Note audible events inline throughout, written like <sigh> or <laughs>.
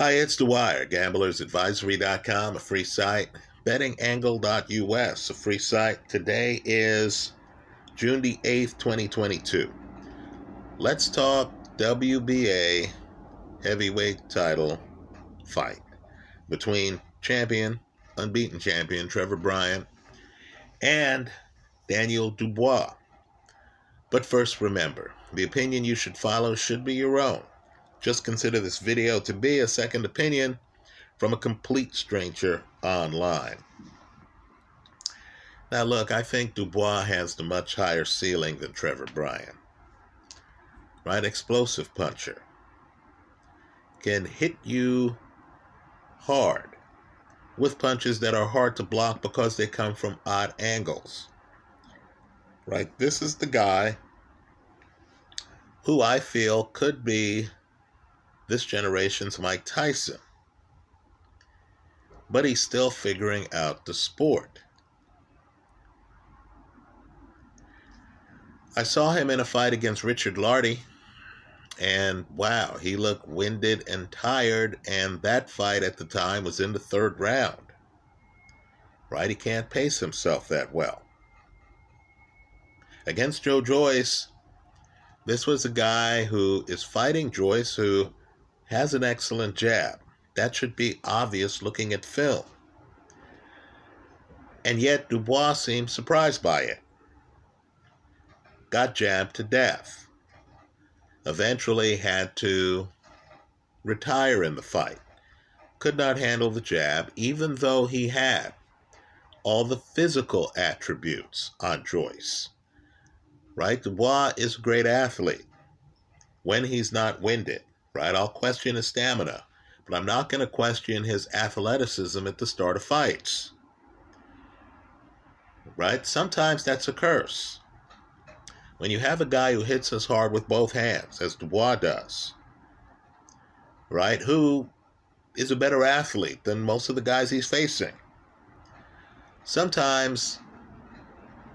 Hi, it's The Wire, gamblersadvisory.com, a free site, bettingangle.us, a free site. Today is June the 8th, 2022. Let's talk WBA heavyweight title fight between champion, unbeaten champion Trevor Bryan and Daniel Dubois. But first, remember the opinion you should follow should be your own. Just consider this video to be a second opinion from a complete stranger online. Now, look, I think Dubois has the much higher ceiling than Trevor Bryan. Right? Explosive puncher. Can hit you hard with punches that are hard to block because they come from odd angles. Right? This is the guy who I feel could be this generation's Mike Tyson. But he's still figuring out the sport. I saw him in a fight against Richard Lartey, and wow, he looked winded and tired, and that fight at the time was in the third round. Right? He can't pace himself that well. Against Joe Joyce, this was a guy who is fighting Joyce, who has an excellent jab. That should be obvious looking at film. And yet Dubois seemed surprised by it. Got jabbed to death. Eventually had to retire in the fight. Could not handle the jab, even though he had all the physical attributes on Joyce right? Dubois is a great athlete when he's not winded, right? I'll question his stamina, but I'm not going to question his athleticism at the start of fights, right? Sometimes that's a curse. When you have a guy who hits us hard with both hands, as Dubois does, right, who is a better athlete than most of the guys he's facing. Sometimes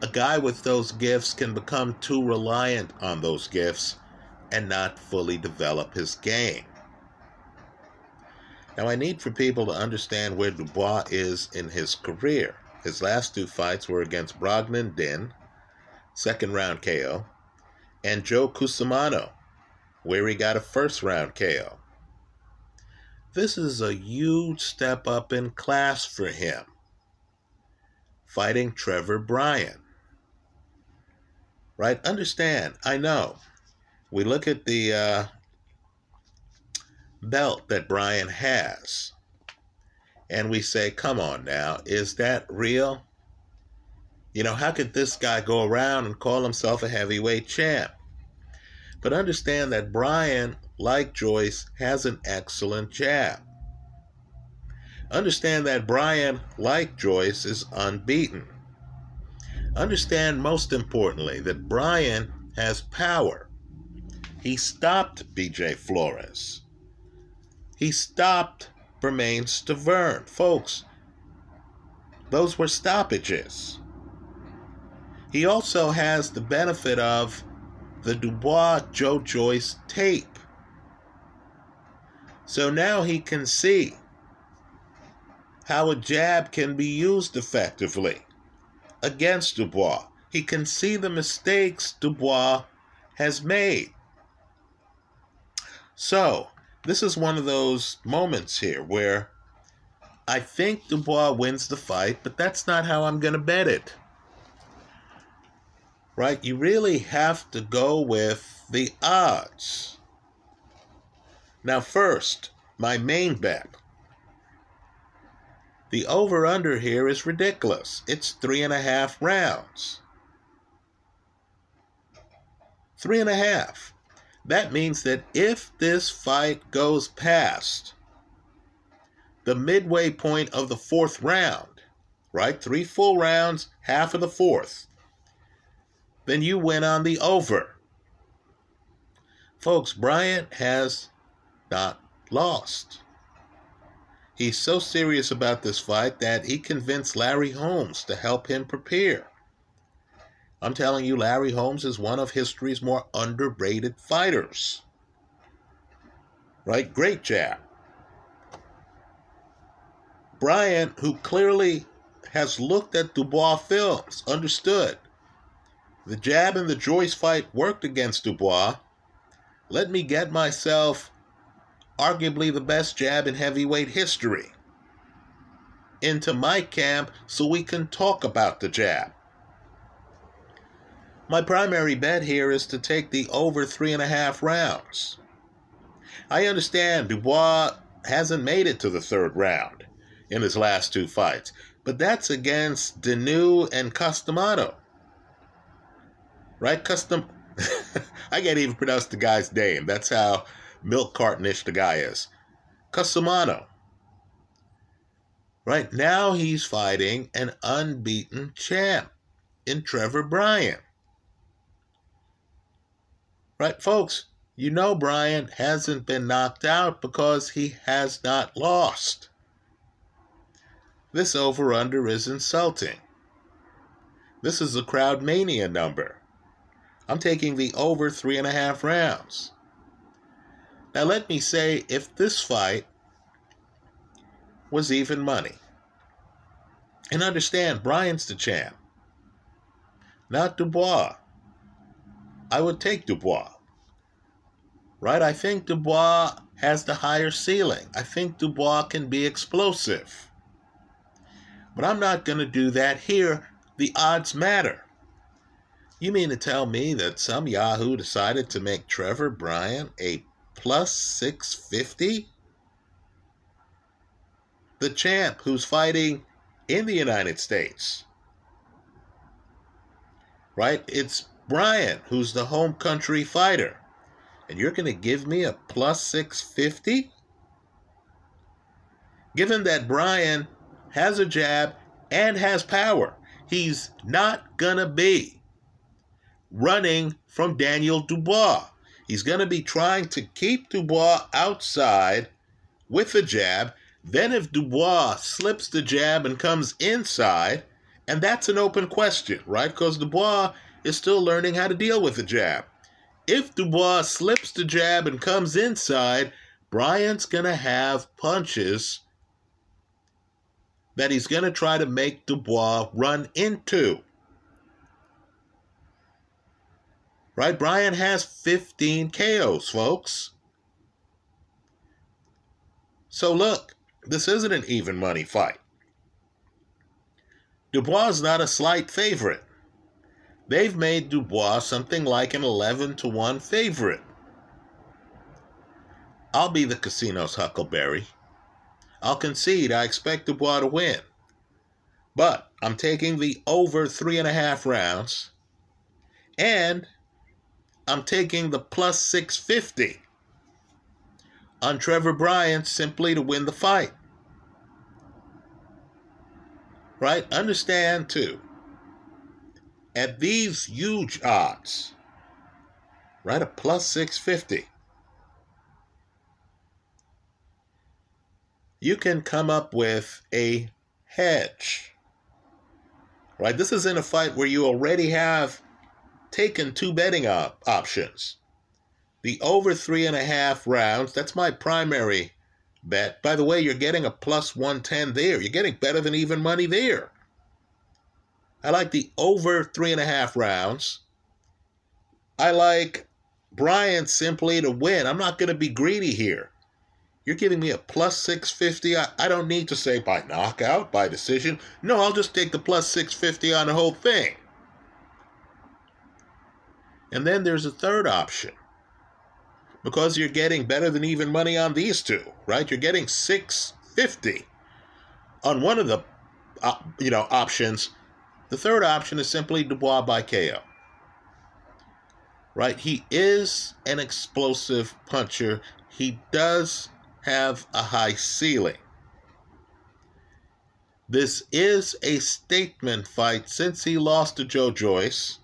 a guy with those gifts can become too reliant on those gifts and not fully develop his game. Now, I need for people to understand where Dubois is in his career. His last two fights were against Bogdan Dinu, second round KO, and Joe Cusumano, where he got a first round KO. This is a huge step up in class for him, fighting Trevor Bryan right? Understand, I know. We look at the uh, belt that Bryan has, and we say, come on now, is that real? You know, how could this guy go around and call himself a heavyweight champ? But understand that Bryan, like Joyce, has an excellent jab. Understand that Bryan, like Joyce, is unbeaten. Understand most importantly that Bryan has power. He stopped BJ Flores. He stopped Bermane Stiverne. Folks, those were stoppages. He also has the benefit of the Dubois Joe Joyce tape. So now he can see how a jab can be used effectively against Dubois. He can see the mistakes Dubois has made. So, this is one of those moments here where I think Dubois wins the fight, but that's not how I'm going to bet it. Right? You really have to go with the odds. Now, first, my main bet the over under here is ridiculous. It's three and a half rounds. Three and a half. That means that if this fight goes past the midway point of the fourth round, right? Three full rounds, half of the fourth, then you win on the over. Folks, Bryant has not lost. He's so serious about this fight that he convinced Larry Holmes to help him prepare. I'm telling you, Larry Holmes is one of history's more underrated fighters. Right? Great jab. Bryan, who clearly has looked at Dubois films, understood the jab in the Joyce fight worked against Dubois. Let me get myself arguably the best jab in heavyweight history into my camp so we can talk about the jab. My primary bet here is to take the over three and a half rounds. I understand Dubois hasn't made it to the third round in his last two fights, but that's against Dinu and Customano. Right? Custom. <laughs> I can't even pronounce the guy's name. That's how milk cartonish the guy is. Customano. Right now he's fighting an unbeaten champ in Trevor Bryan. Right, folks, you know Bryan hasn't been knocked out because he has not lost. This over under is insulting. This is a crowd mania number. I'm taking the over three and a half rounds. Now, let me say if this fight was even money, and understand Bryan's the champ, not Dubois. I would take Dubois. Right? I think Dubois has the higher ceiling. I think Dubois can be explosive. But I'm not going to do that here. The odds matter. You mean to tell me that some Yahoo decided to make Trevor Bryan a plus 650? The champ who's fighting in the United States. Right? It's Bryan, who's the home country fighter. And you're going to give me a plus 650? Given that Bryan has a jab and has power, he's not going to be running from Daniel Dubois. He's going to be trying to keep Dubois outside with the jab. Then, if Dubois slips the jab and comes inside, and that's an open question, right? Because Dubois is still learning how to deal with the jab. If Dubois slips the jab and comes inside, Bryant's going to have punches that he's going to try to make Dubois run into. Right? Bryan has 15 KOs, folks. So look, this isn't an even money fight. Dubois is not a slight favorite they've made Dubois something like an 11 to 1 favorite. I'll be the casino's Huckleberry. I'll concede I expect Dubois to win. But I'm taking the over three and a half rounds. And I'm taking the plus 650 on Trevor Bryan simply to win the fight. Right? Understand, too, at these huge odds, right? A plus 650. You can come up with a hedge, right? This is in a fight where you already have taken two betting op- options. The over three and a half rounds, that's my primary bet. By the way, you're getting a plus 110 there. You're getting better than even money there. I like the over three and a half rounds. I like Bryan simply to win. I'm not going to be greedy here. You're giving me a plus 650. I, I don't need to say by knockout, by decision. No, I'll just take the plus 650 on the whole thing. And then there's a third option. Because you're getting better than even money on these two, right? You're getting 650 on one of the uh, you know options the third option is simply Dubois by KO. Right? He is an explosive puncher. He does have a high ceiling. This is a statement fight since he lost to Joe Joyce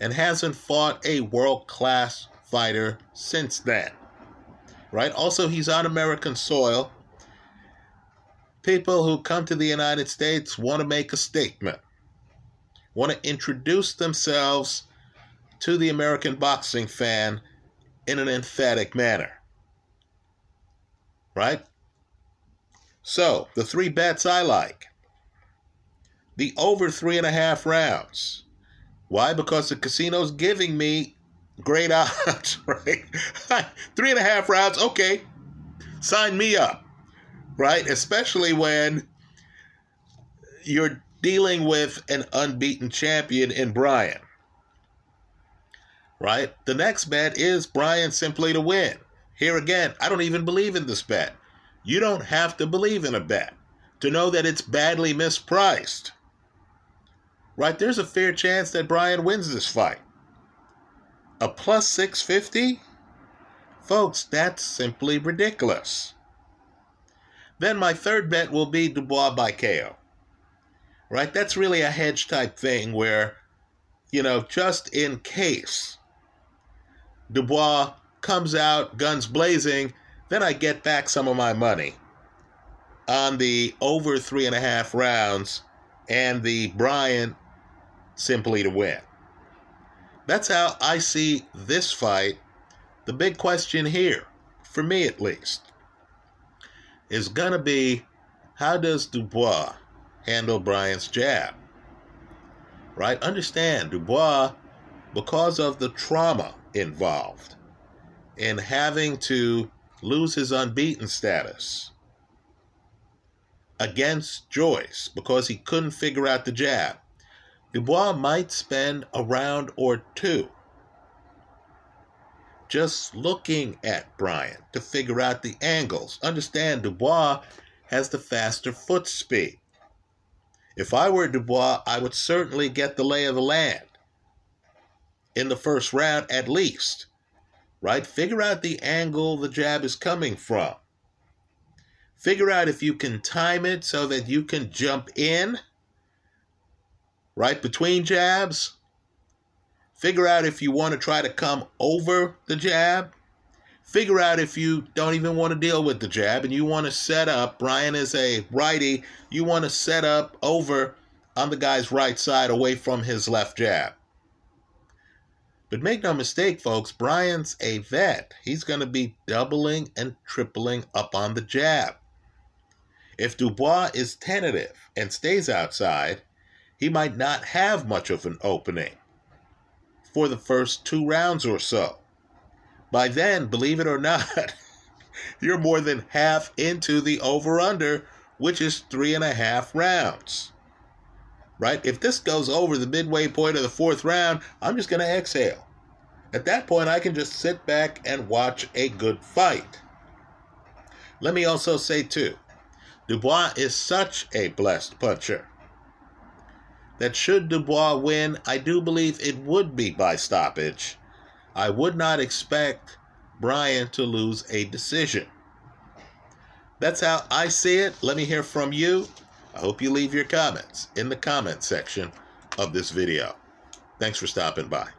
and hasn't fought a world class fighter since then. Right? Also, he's on American soil people who come to the United States want to make a statement, want to introduce themselves to the American boxing fan in an emphatic manner. Right? So, the three bets I like the over three and a half rounds. Why? Because the casino's giving me great <laughs> odds, right? <laughs> three and a half rounds, okay, sign me up, right? Especially when you're dealing with an unbeaten champion in Bryan, right? The next bet is Bryan simply to win. Here again, I don't even believe in this bet. You don't have to believe in a bet to know that it's badly mispriced right? There's a fair chance that Bryan wins this fight. A plus 650? Folks, that's simply ridiculous. Then my third bet will be Dubois by KO. Right? That's really a hedge type thing where, you know, just in case Dubois comes out guns blazing, then I get back some of my money on the over three and a half rounds and the Bryan simply to win. That's how I see this fight. The big question here, for me at least, is going to be how does Dubois handle Bryan's jab? Right? Understand, Dubois, because of the trauma involved in having to lose his unbeaten status against Joyce because he couldn't figure out the jab. Dubois might spend a round or two just looking at Bryan to figure out the angles. Understand, Dubois has the faster foot speed. If I were Dubois, I would certainly get the lay of the land in the first round at least, right? Figure out the angle the jab is coming from. Figure out if you can time it so that you can jump in right between jabs. Figure out if you want to try to come over the jab. Figure out if you don't even want to deal with the jab and you want to set up. Bryan is a righty. You want to set up over on the guy's right side away from his left jab. But make no mistake, folks, Bryan's a vet. He's going to be doubling and tripling up on the jab. If Dubois is tentative and stays outside, he might not have much of an opening for the first two rounds or so. By then, believe it or not, <laughs> you're more than half into the over under, which is three and a half rounds. Right? If this goes over the midway point of the fourth round, I'm just going to exhale. At that point, I can just sit back and watch a good fight. Let me also say, too, Dubois is such a blessed puncher that should Dubois win, I do believe it would be by stoppage. I would not expect Bryan to lose a decision. That's how I see it. Let me hear from you. I hope you leave your comments in the comment section of this video. Thanks for stopping by.